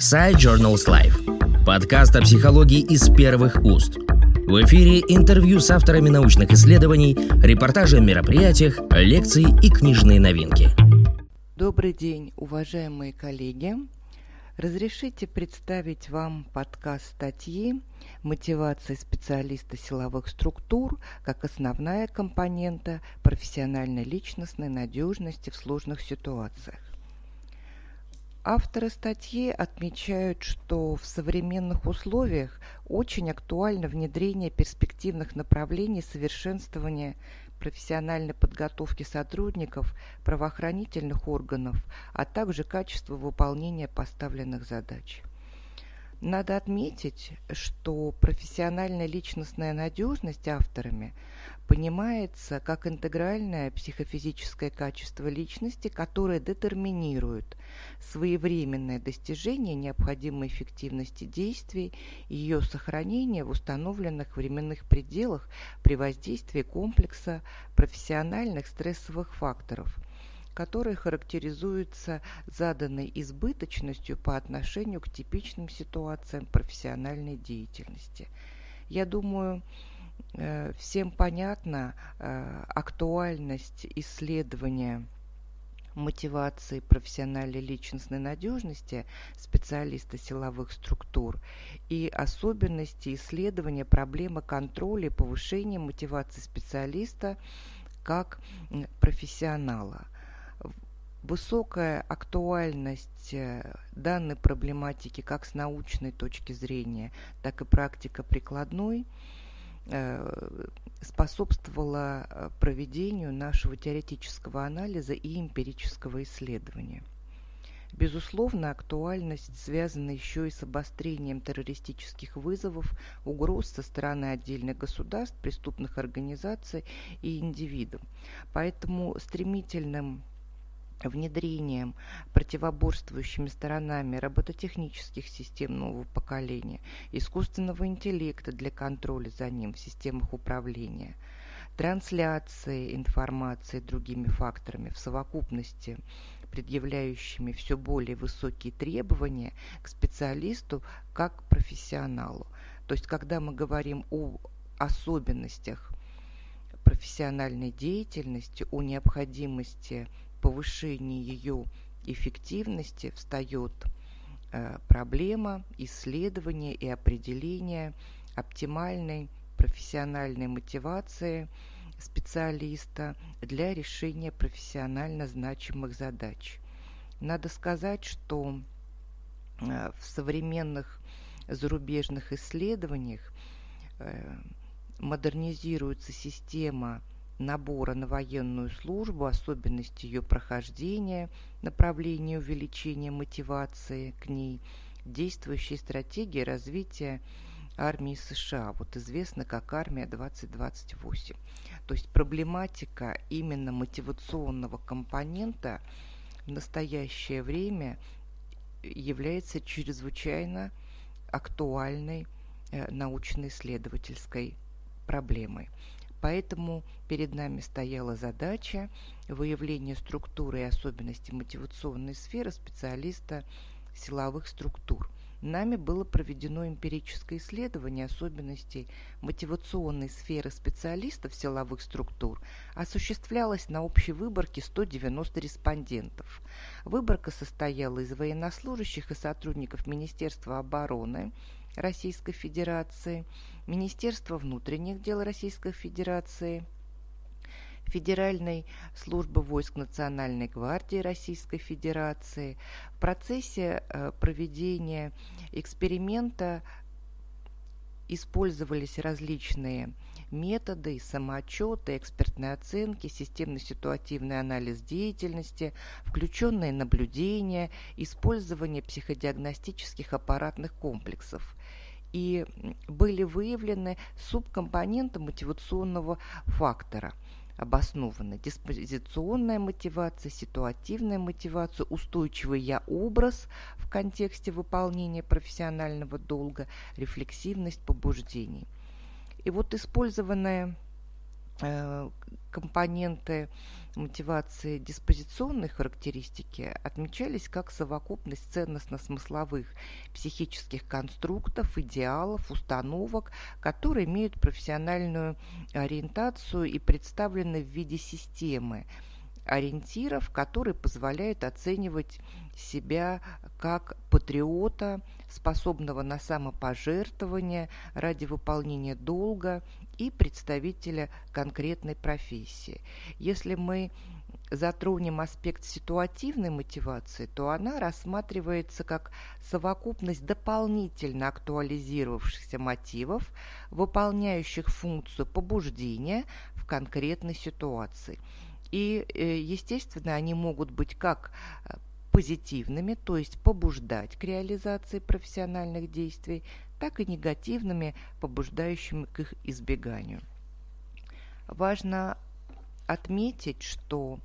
Side Journals Life. Подкаст о психологии из первых уст. В эфире интервью с авторами научных исследований, репортажи о мероприятиях, лекции и книжные новинки. Добрый день, уважаемые коллеги. Разрешите представить вам подкаст статьи «Мотивация специалиста силовых структур как основная компонента профессиональной личностной надежности в сложных ситуациях». Авторы статьи отмечают, что в современных условиях очень актуально внедрение перспективных направлений совершенствования профессиональной подготовки сотрудников правоохранительных органов, а также качество выполнения поставленных задач. Надо отметить, что профессиональная личностная надежность авторами понимается как интегральное психофизическое качество личности, которое детерминирует своевременное достижение необходимой эффективности действий и ее сохранение в установленных временных пределах при воздействии комплекса профессиональных стрессовых факторов – которые характеризуются заданной избыточностью по отношению к типичным ситуациям профессиональной деятельности. Я думаю, э, всем понятна э, актуальность исследования мотивации профессиональной личностной надежности специалиста силовых структур и особенности исследования проблемы контроля и повышения мотивации специалиста как профессионала – высокая актуальность э, данной проблематики как с научной точки зрения, так и практика прикладной э, способствовала э, проведению нашего теоретического анализа и эмпирического исследования. Безусловно, актуальность связана еще и с обострением террористических вызовов, угроз со стороны отдельных государств, преступных организаций и индивидов. Поэтому стремительным внедрением противоборствующими сторонами робототехнических систем нового поколения, искусственного интеллекта для контроля за ним в системах управления, трансляции информации другими факторами в совокупности предъявляющими все более высокие требования к специалисту как к профессионалу. То есть, когда мы говорим о особенностях профессиональной деятельности, о необходимости повышении ее эффективности встает э, проблема исследования и определения оптимальной профессиональной мотивации специалиста для решения профессионально значимых задач. Надо сказать, что э, в современных зарубежных исследованиях э, модернизируется система набора на военную службу, особенности ее прохождения, направление увеличения мотивации к ней, действующие стратегии развития армии США, вот известна как армия 2028. То есть проблематика именно мотивационного компонента в настоящее время является чрезвычайно актуальной э, научно-исследовательской проблемой. Поэтому перед нами стояла задача выявления структуры и особенностей мотивационной сферы специалиста силовых структур. Нами было проведено эмпирическое исследование особенностей мотивационной сферы специалистов силовых структур, осуществлялось на общей выборке 190 респондентов. Выборка состояла из военнослужащих и сотрудников Министерства обороны, Российской Федерации, Министерства внутренних дел Российской Федерации, Федеральной службы войск Национальной гвардии Российской Федерации. В процессе э, проведения эксперимента использовались различные методы, самоотчеты, экспертные оценки, системно-ситуативный анализ деятельности, включенные наблюдения, использование психодиагностических аппаратных комплексов и были выявлены субкомпоненты мотивационного фактора обоснованы диспозиционная мотивация, ситуативная мотивация, устойчивый я-образ в контексте выполнения профессионального долга, рефлексивность побуждений. И вот использованная э, компоненты мотивации диспозиционной характеристики отмечались как совокупность ценностно-смысловых психических конструктов, идеалов, установок, которые имеют профессиональную ориентацию и представлены в виде системы ориентиров, которые позволяют оценивать себя как патриота, способного на самопожертвование ради выполнения долга и представителя конкретной профессии. Если мы затронем аспект ситуативной мотивации, то она рассматривается как совокупность дополнительно актуализировавшихся мотивов, выполняющих функцию побуждения в конкретной ситуации. И, э, естественно, они могут быть как э, позитивными, то есть побуждать к реализации профессиональных действий, так и негативными, побуждающими к их избеганию. Важно отметить, что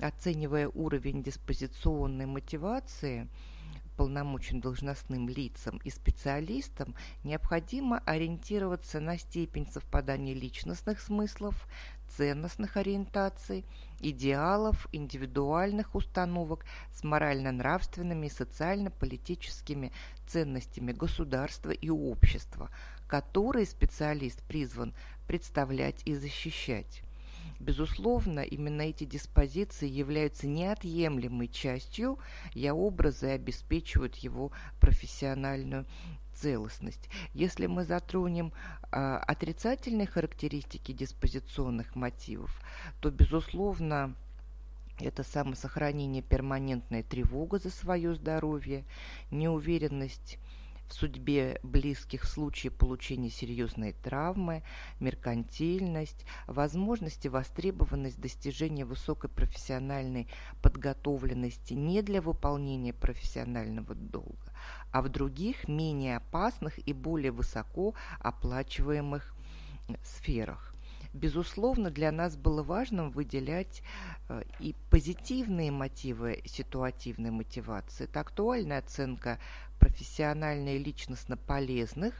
оценивая уровень диспозиционной мотивации полномочным должностным лицам и специалистам, необходимо ориентироваться на степень совпадания личностных смыслов, ценностных ориентаций, идеалов, индивидуальных установок с морально-нравственными и социально-политическими ценностями государства и общества, которые специалист призван представлять и защищать. Безусловно, именно эти диспозиции являются неотъемлемой частью я-образа и обеспечивают его профессиональную целостность. Если мы затронем э, отрицательные характеристики диспозиционных мотивов, то, безусловно, это самосохранение, перманентная тревога за свое здоровье, неуверенность в судьбе близких в случае получения серьезной травмы, меркантильность, возможность и востребованность достижения высокой профессиональной подготовленности не для выполнения профессионального долга, а в других менее опасных и более высоко оплачиваемых сферах. Безусловно, для нас было важным выделять э, и позитивные мотивы ситуативной мотивации. Это актуальная оценка профессионально и личностно полезных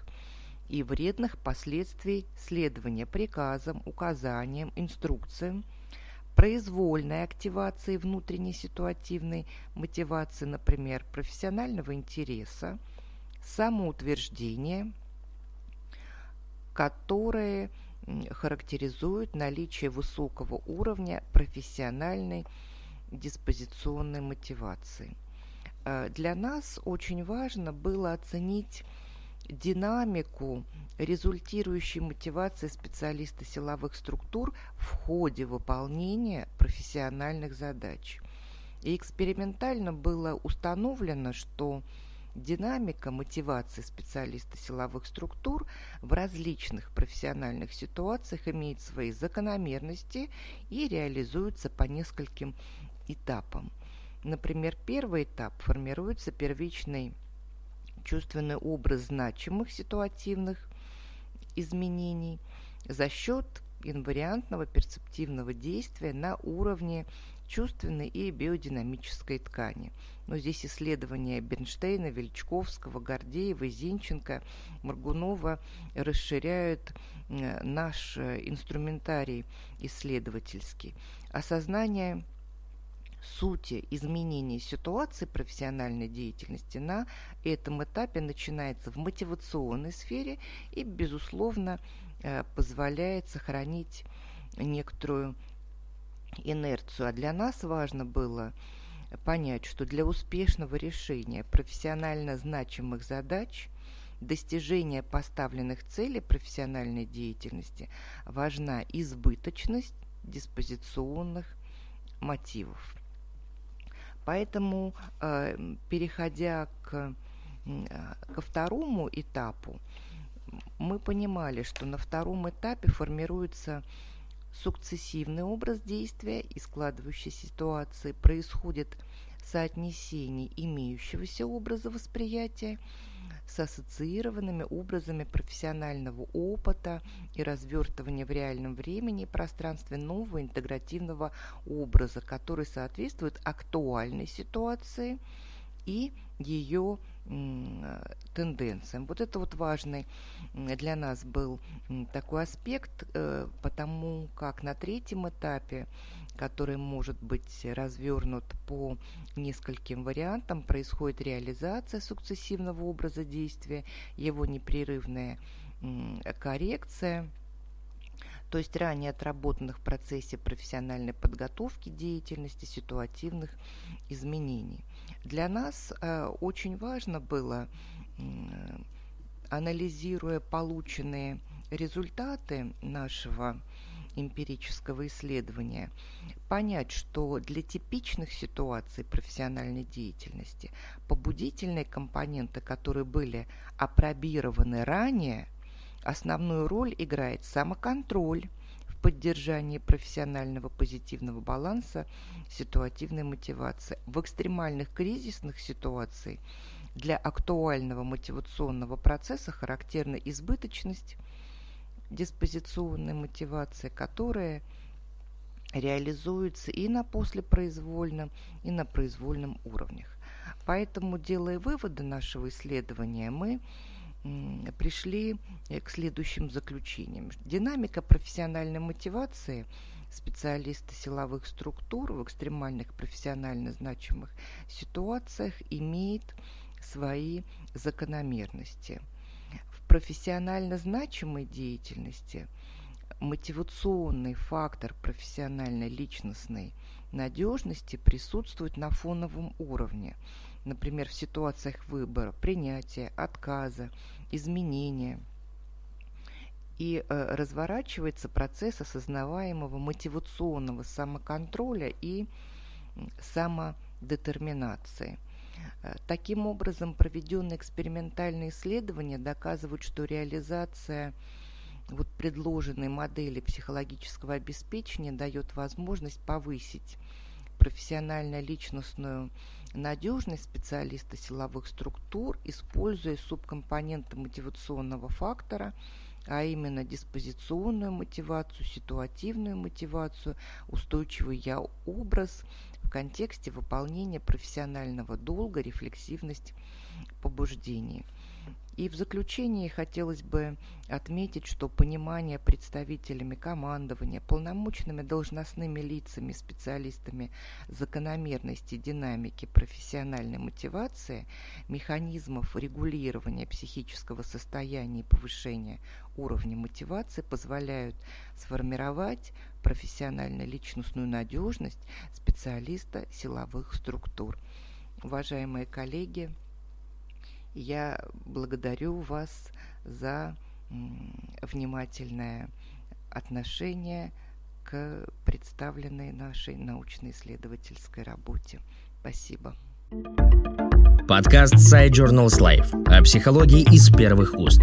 и вредных последствий следования приказам, указаниям, инструкциям, произвольной активации внутренней ситуативной мотивации, например, профессионального интереса, самоутверждения, которые характеризуют наличие высокого уровня профессиональной диспозиционной мотивации. Э, для нас очень важно было оценить динамику результирующей мотивации специалиста силовых структур в ходе выполнения профессиональных задач. И экспериментально было установлено, что Динамика мотивации специалиста силовых структур в различных профессиональных ситуациях имеет свои закономерности и реализуется по нескольким этапам. Например, первый этап формируется первичный чувственный образ значимых ситуативных изменений за счет инвариантного перцептивного действия на уровне чувственной и биодинамической ткани. Но здесь исследования Бернштейна, Величковского, Гордеева, Зинченко, Маргунова расширяют э, наш э, инструментарий исследовательский. Осознание сути изменения ситуации профессиональной деятельности на этом этапе начинается в мотивационной сфере и, безусловно, э, позволяет сохранить некоторую инерцию. А для нас важно было понять, что для успешного решения профессионально значимых задач достижения поставленных целей профессиональной деятельности важна избыточность диспозиционных мотивов. Поэтому, э, переходя к, э, ко второму этапу, мы понимали, что на втором этапе формируется сукцессивный образ действия и складывающейся ситуации происходит соотнесение имеющегося образа восприятия с ассоциированными образами профессионального опыта и развертывания в реальном времени и пространстве нового интегративного образа, который соответствует актуальной ситуации и ее тенденциям. Вот это вот важный для нас был такой аспект, э, потому как на третьем этапе, который может быть развернут по нескольким вариантам, происходит реализация сукцессивного образа действия, его непрерывная коррекция – то есть ранее отработанных в процессе профессиональной подготовки деятельности, ситуативных изменений. Для нас э, очень важно было, анализируя полученные результаты нашего эмпирического исследования, понять, что для типичных ситуаций профессиональной деятельности побудительные компоненты, которые были опробированы ранее – Основную роль играет самоконтроль в поддержании профессионального позитивного баланса ситуативной мотивации. В экстремальных кризисных ситуациях для актуального мотивационного процесса характерна избыточность диспозиционной мотивации, которая реализуется и на послепроизвольном, и на произвольном уровнях. Поэтому, делая выводы нашего исследования, мы пришли э, к следующим заключениям. Динамика профессиональной мотивации специалиста силовых структур в экстремальных профессионально значимых ситуациях имеет свои закономерности. Профессионально значимой деятельности мотивационный фактор профессиональной личностной надежности присутствует на фоновом уровне – например, в ситуациях выбора, принятия, отказа, изменения. И э, разворачивается процесс осознаваемого мотивационного самоконтроля и самодетерминации. Э, таким образом, проведенные экспериментальные исследования доказывают, что реализация вот предложенной модели психологического обеспечения дает возможность повысить профессионально-личностную надежность специалиста силовых структур, используя субкомпоненты мотивационного фактора, а именно диспозиционную мотивацию, ситуативную мотивацию, устойчивый я-образ в контексте выполнения профессионального долга, рефлексивность побуждений – и в заключение хотелось бы отметить, что понимание представителями командования, полномочными должностными лицами, специалистами закономерности динамики профессиональной мотивации, механизмов регулирования психического состояния и повышения уровня мотивации позволяют сформировать профессионально-личностную надежность специалиста силовых структур. Уважаемые коллеги, я благодарю вас за внимательное отношение к представленной нашей научно-исследовательской работе. Спасибо. Подкаст Side Journals Life о психологии из первых уст.